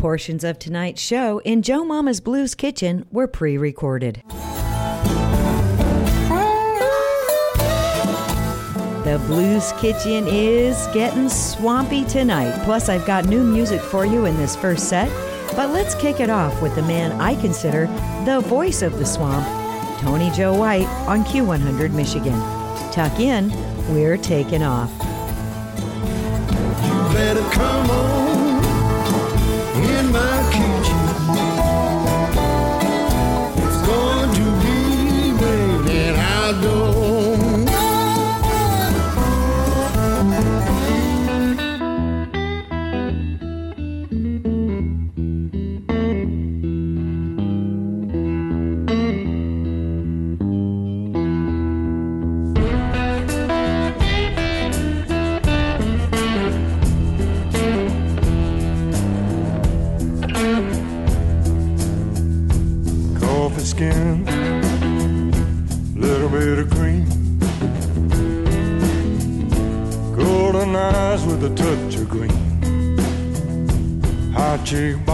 Portions of tonight's show in Joe Mama's Blues Kitchen were pre recorded. The Blues Kitchen is getting swampy tonight. Plus, I've got new music for you in this first set. But let's kick it off with the man I consider the voice of the swamp, Tony Joe White on Q100 Michigan. Tuck in, we're taking off in my te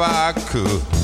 I could.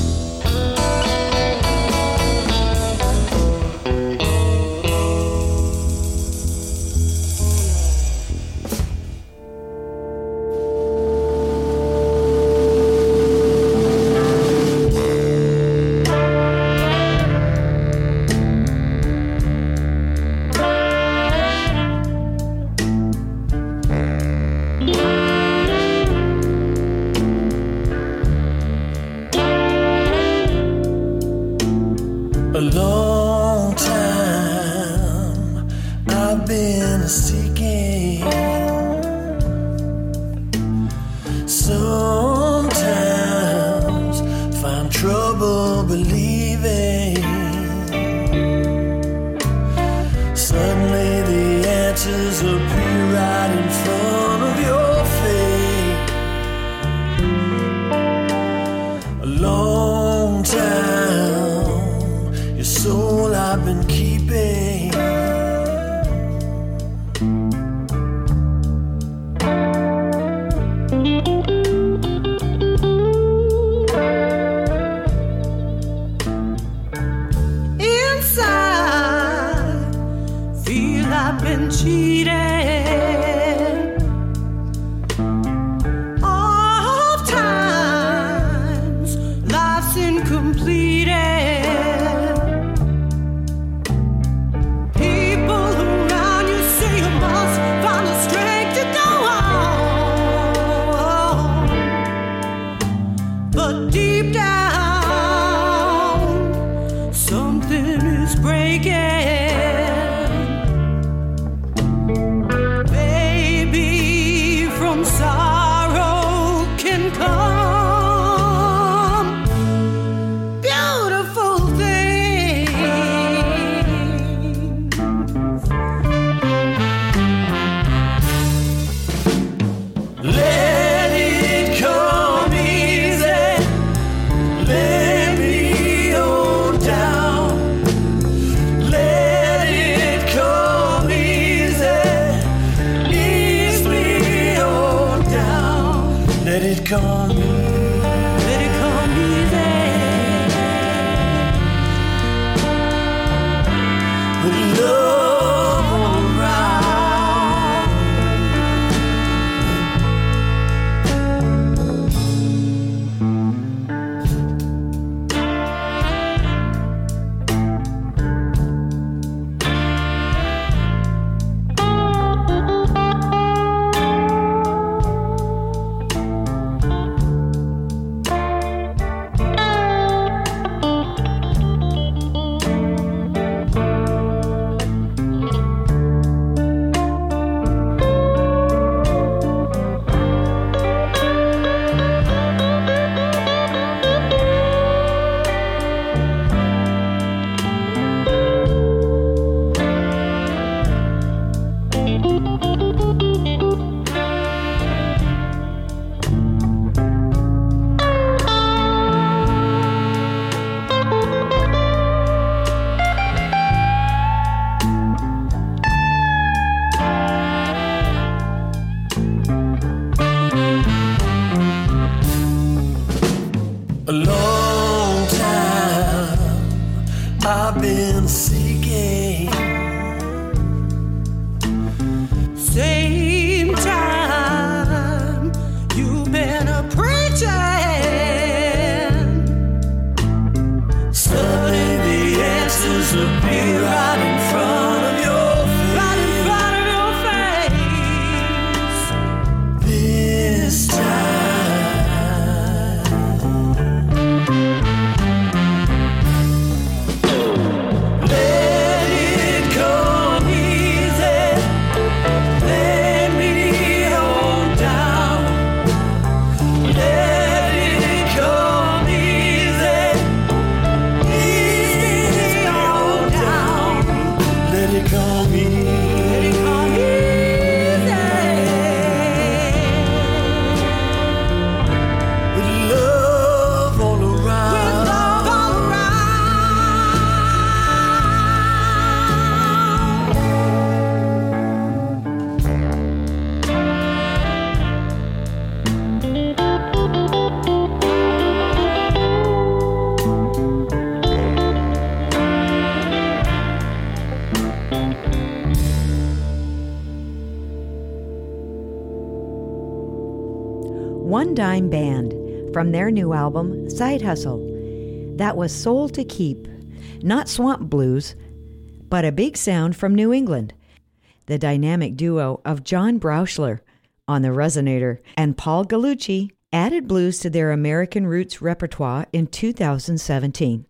From their new album, Side Hustle. That was Soul to Keep, not swamp blues, but a big sound from New England. The dynamic duo of John Brauschler on the resonator and Paul Gallucci added blues to their American roots repertoire in 2017,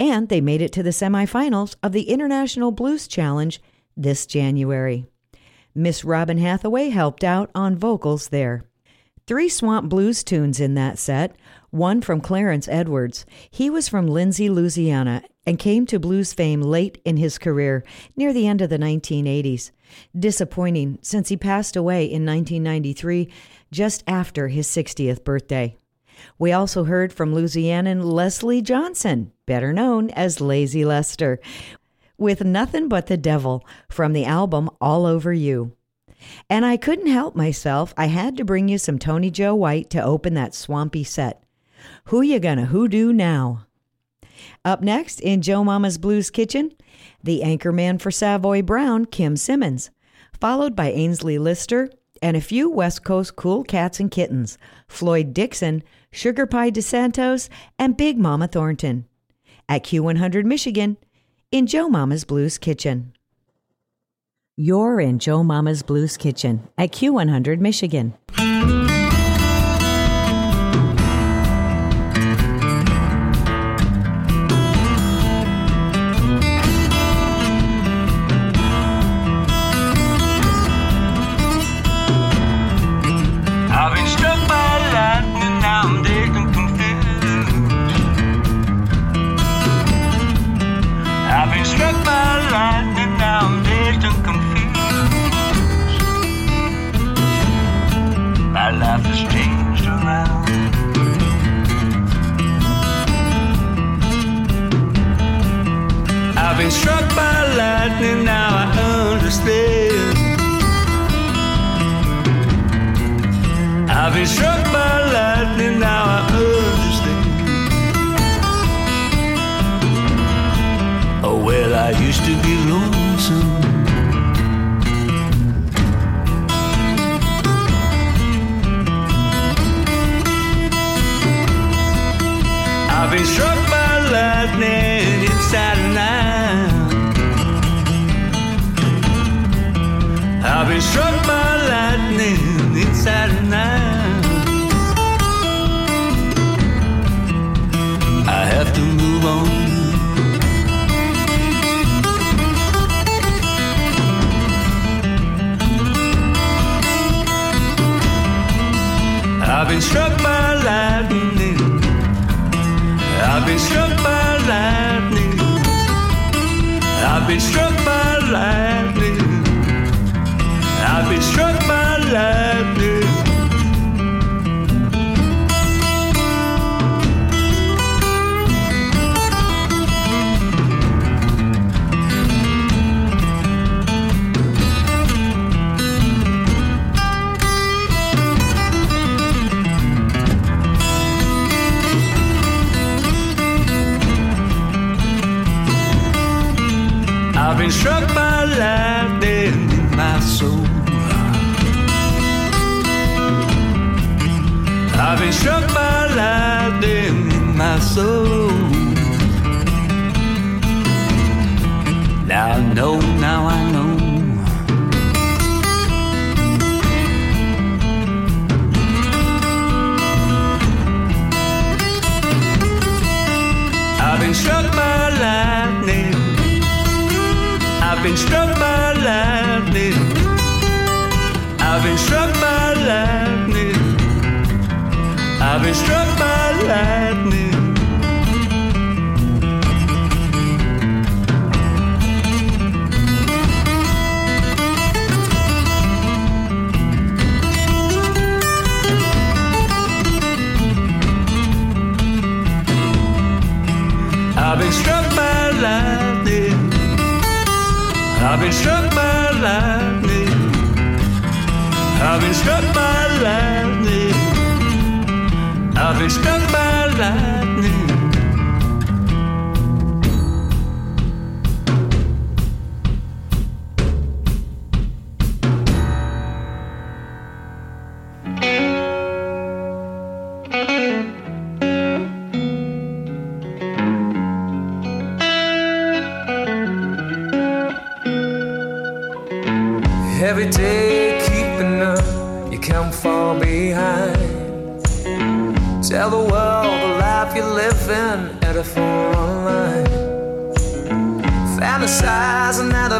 and they made it to the semifinals of the International Blues Challenge this January. Miss Robin Hathaway helped out on vocals there. Three swamp blues tunes in that set, one from Clarence Edwards. He was from Lindsay, Louisiana, and came to blues fame late in his career, near the end of the 1980s. Disappointing since he passed away in 1993, just after his 60th birthday. We also heard from Louisianan Leslie Johnson, better known as Lazy Lester, with Nothing But the Devil from the album All Over You. And I couldn't help myself. I had to bring you some Tony Joe White to open that swampy set. Who you gonna hoodoo now? Up next in Joe Mama's Blues Kitchen, the anchor man for Savoy Brown, Kim Simmonds, followed by Aynsley Lister and a few West Coast cool cats and kittens, Floyd Dixon, Sugar Pie DeSantos, and Big Mama Thornton. At Q100 Michigan, in Joe Mama's Blues Kitchen. You're in Joe Mama's Blues Kitchen at Q100 Michigan. Struck by lightning inside and out. I have to move on. I've been struck by lightning. I've been struck by lightning. I've been struck by lightning. I've been struck I've been struck by lightning in my soul. Now I know, now I know. I've been struck by lightning. I've been struck by lightning. I've been struck by lightning. I've been struck by lightning. I've been struck by lightning. I've been struck by lightning. I've been struck by lightning. arriscando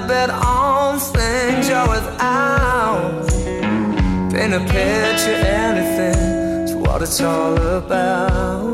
bed on things you're without. Paint a picture, anything, it's what it's all about.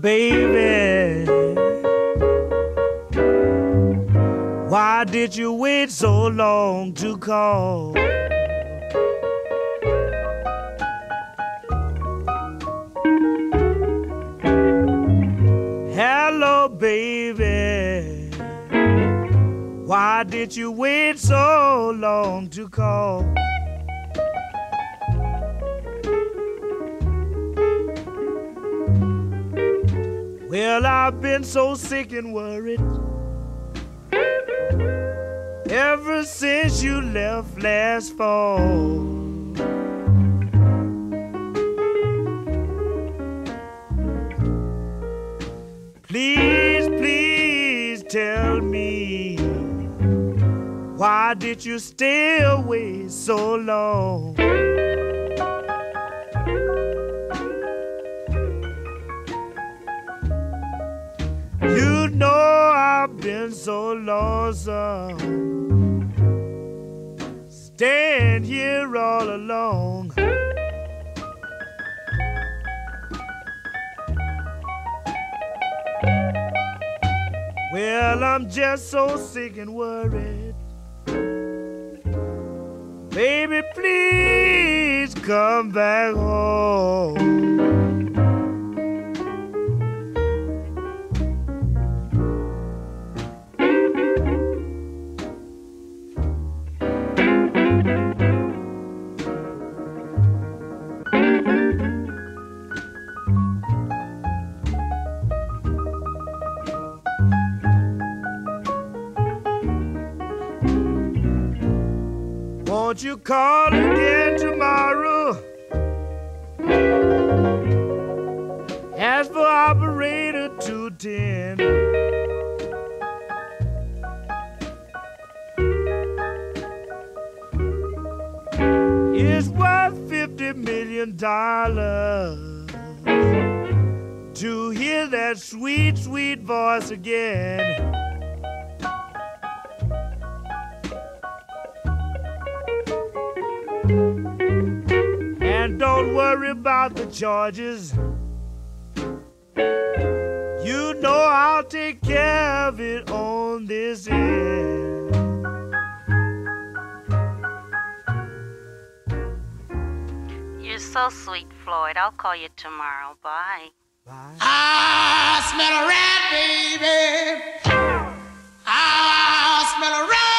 Baby. Why did you wait so long to call? Hello, baby. Why did you wait so long to call? Well, I've been so sick and worried ever since you left last fall. Please, please tell me why did you stay away so long? Been so lonesome. Staying here all alone. Well, I'm just so sick and worried. Baby, please come back home. You call again tomorrow? As for operator 210. It's worth 50 million dollars to hear that sweet, sweet voice again. Don't worry about the charges. You know I'll take care of it on this end. You're so sweet, Floyd. I'll call you tomorrow. Bye. Bye. I smell a rat, baby. I smell a rat,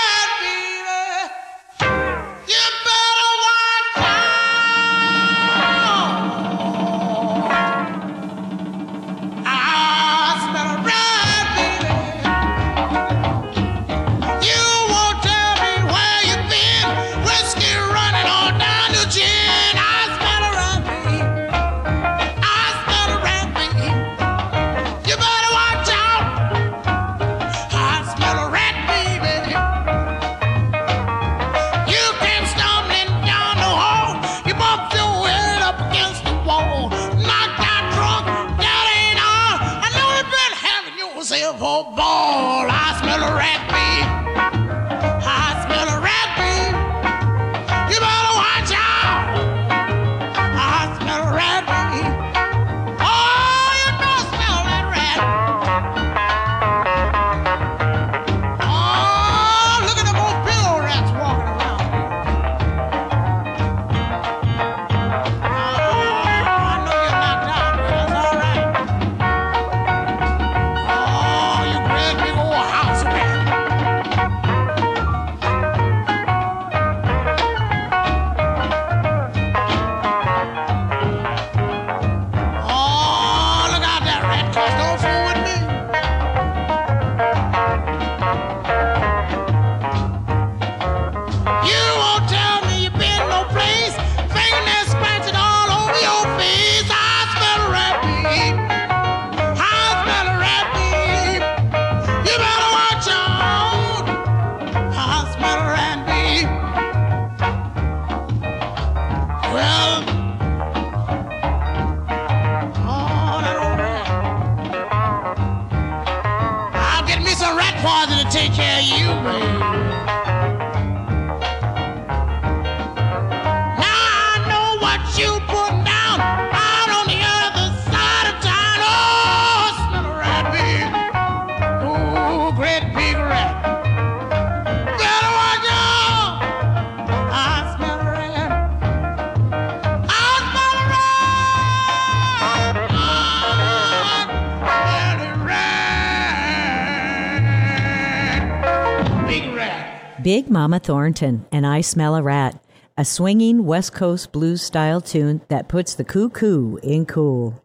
Thornton and I Smell a Rat, a swinging West Coast blues style tune that puts the cuckoo in cool.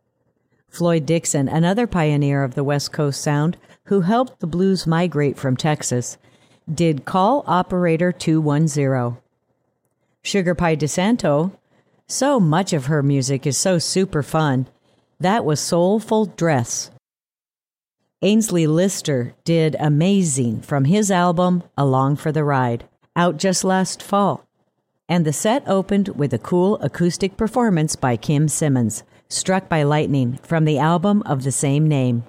Floyd Dixon, another pioneer of the West Coast sound who helped the blues migrate from Texas, did Call Operator 210. Sugar Pie DeSanto, so much of her music is so super fun. That was Soulful Dress. Aynsley Lister did Amazing from his album Along for the Ride, out just last fall. And the set opened with a cool acoustic performance by Kim Simmonds, Struck by Lightning, from the album of the same name.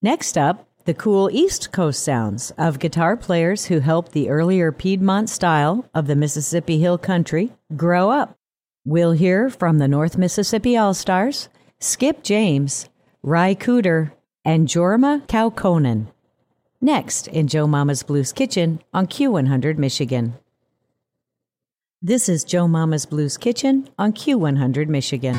Next up, the cool East Coast sounds of guitar players who helped the earlier Piedmont style of the Mississippi Hill Country grow up. We'll hear from the North Mississippi All Stars, Skip James, Ry Cooder, and Jorma Kaukonen. Next in Joe Mama's Blues Kitchen on Q100 Michigan. This is Joe Mama's Blues Kitchen on Q100 Michigan.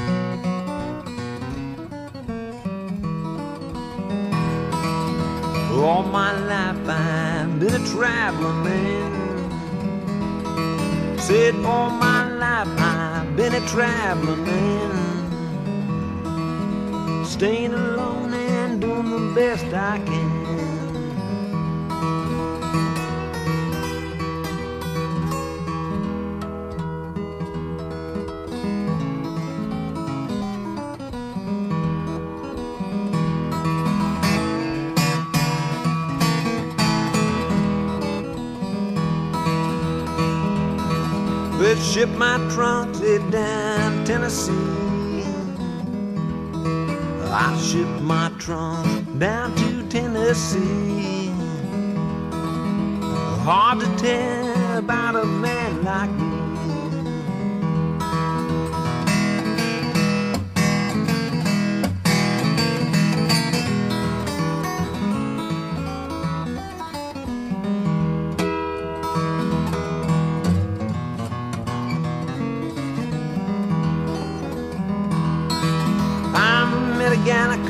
All my life I've been a traveling man. Said all my life I've been a traveling man. Staying alone and doing the best I can. Let's ship my trunks it down Tennessee. I ship my trunk down to Tennessee. Hard to tell about a man like me.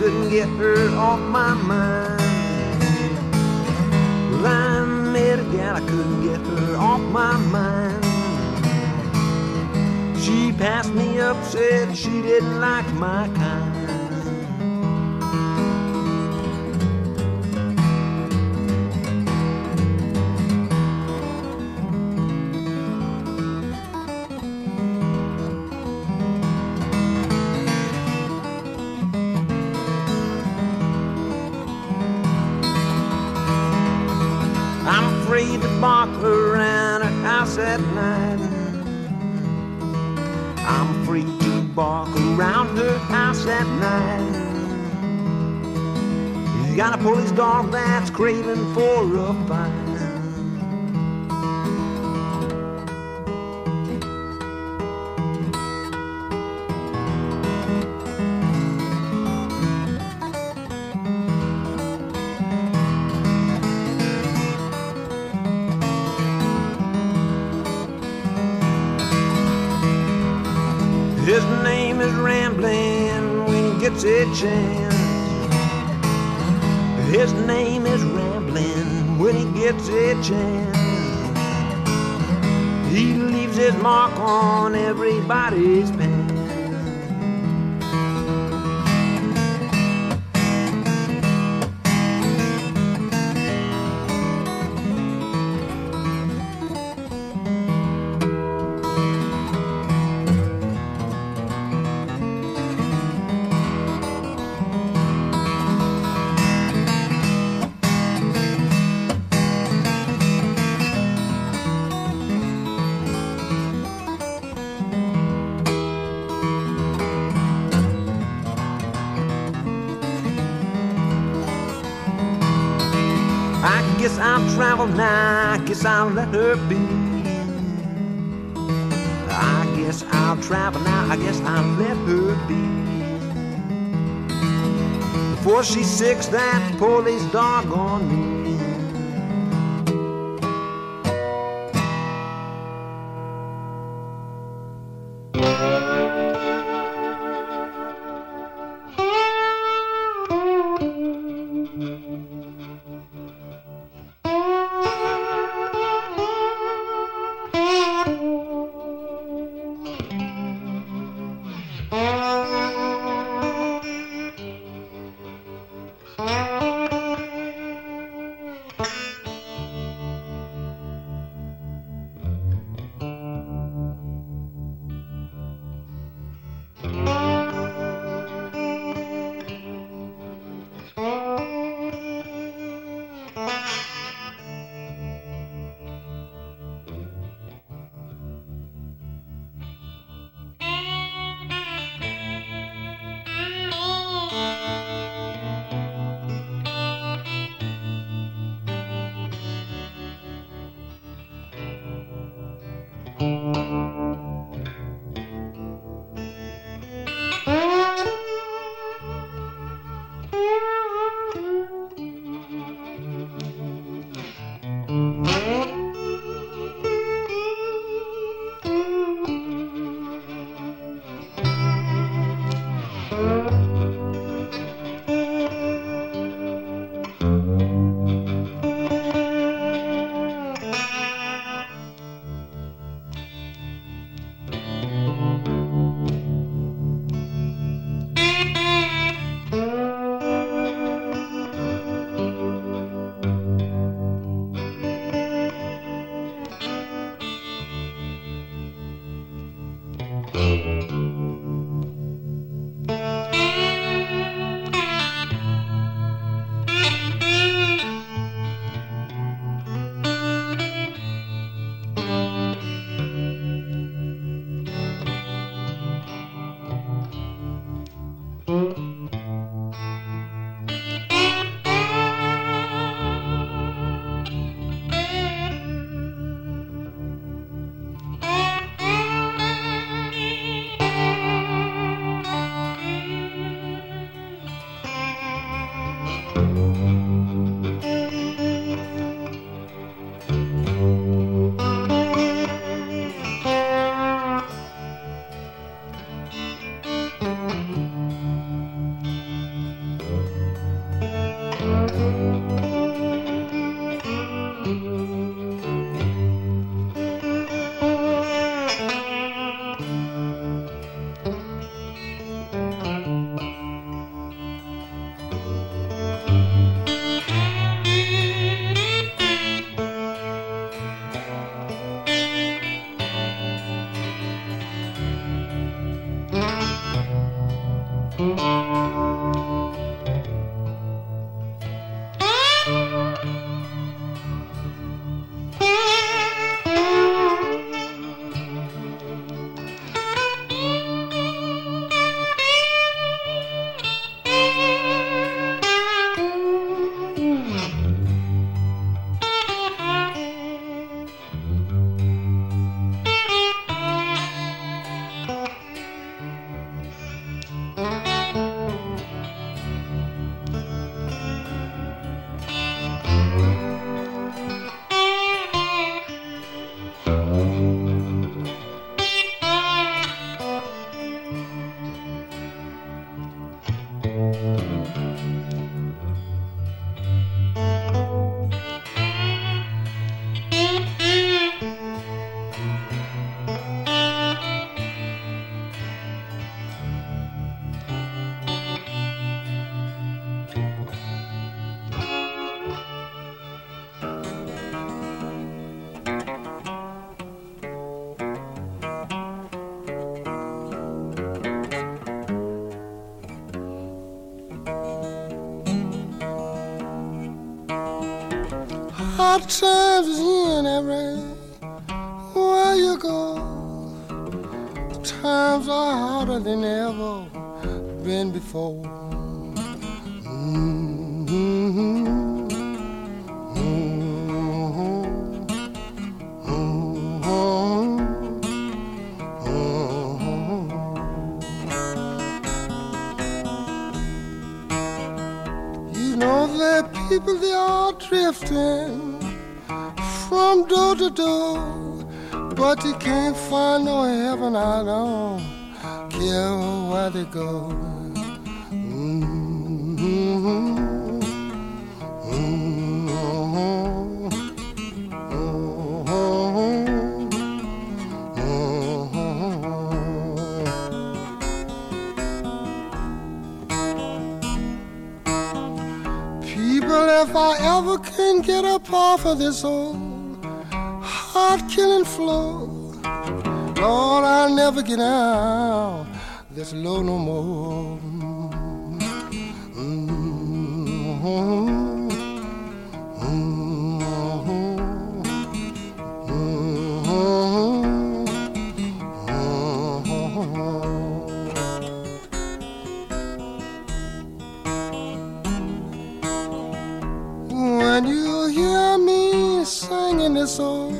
Couldn't get her off my mind. Well, I met a gal, I couldn't get her off my mind. She passed me up, said she didn't like my kind. Got a police dog that's craving for a fight. His name is Ramblin' when he gets a chance. Gets a chance. He leaves his mark on everybody's pants. Guess I'll let her be. I guess I'll travel now. I guess I'll let her be. Before she sicks that police dog on me. Hard if I ever can get up off of this old heart killing floor, Lord, I'll never get out this low no more. When singing this old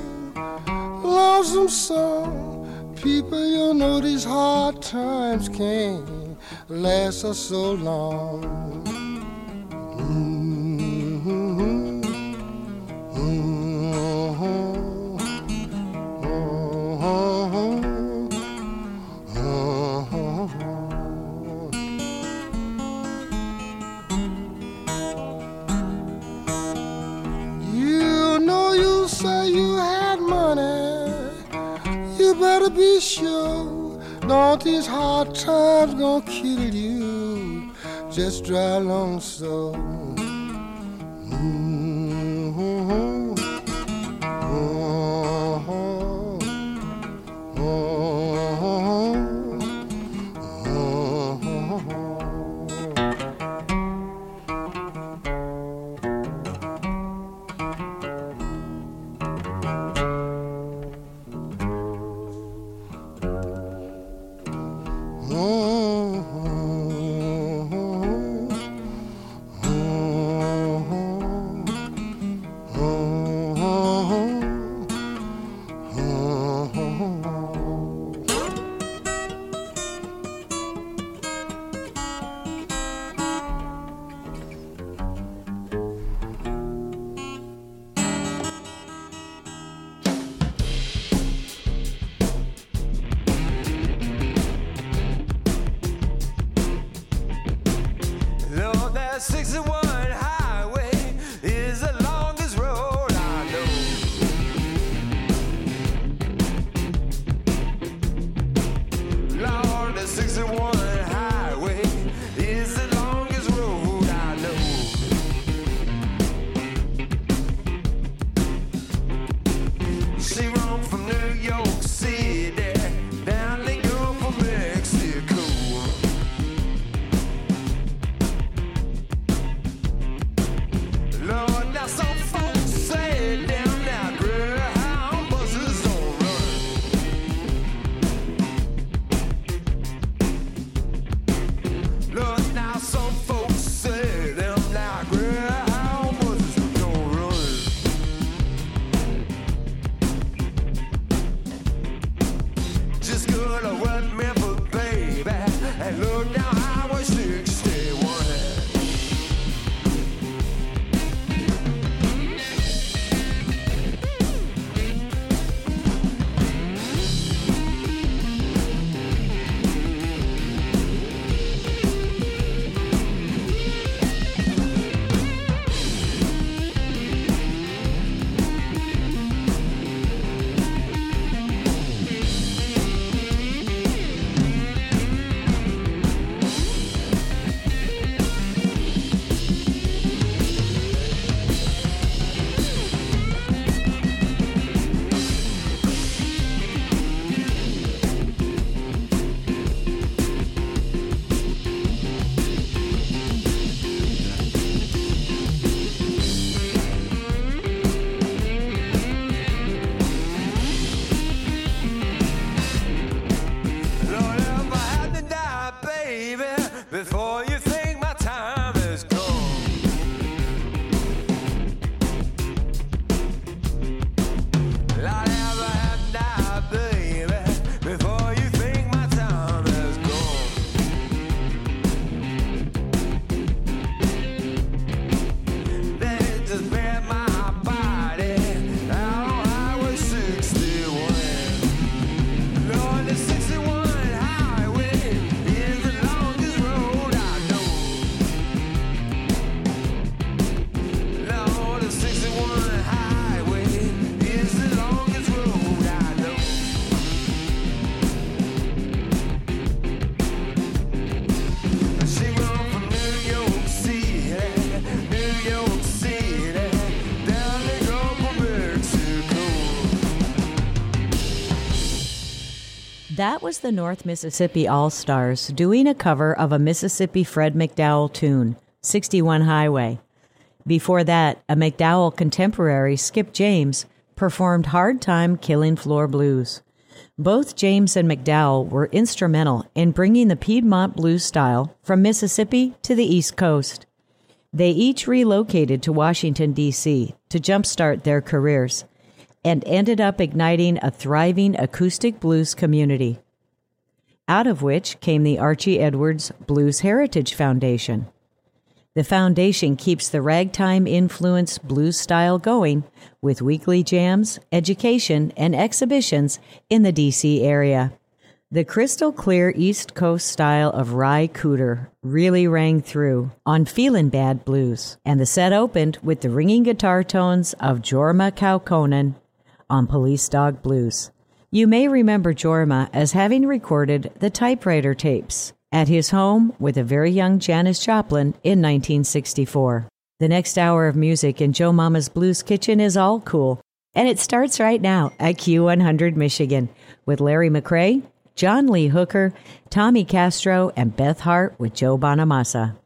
lonesome song, people, you know these hard times can't last us so long. Sure. Don't these hard times gonna kill you? Just drive along so. That was the North Mississippi All Stars doing a cover of a Mississippi Fred McDowell tune, 61 Highway. Before that, a McDowell contemporary, Skip James, performed Hard Time Killing Floor Blues. Both James and McDowell were instrumental in bringing the Piedmont blues style from Mississippi to the East Coast. They each relocated to Washington, D.C. to jumpstart their careers and ended up igniting a thriving acoustic blues community, out of which came the Archie Edwards Blues Heritage Foundation. The foundation keeps the ragtime influenced blues style going with weekly jams, education, and exhibitions in the DC area. The crystal clear East Coast style of Ry Cooder really rang through on Feelin' Bad Blues, and the set opened with the ringing guitar tones of Jorma Kaukonen on Police Dog Blues. You may remember Jorma as having recorded the typewriter tapes at his home with a very young Janis Joplin in 1964. The next hour of music in Joe Mama's Blues Kitchen is all cool, and it starts right now at Q100 Michigan with Larry McCray, John Lee Hooker, Tommy Castro, and Beth Hart with Joe Bonamassa.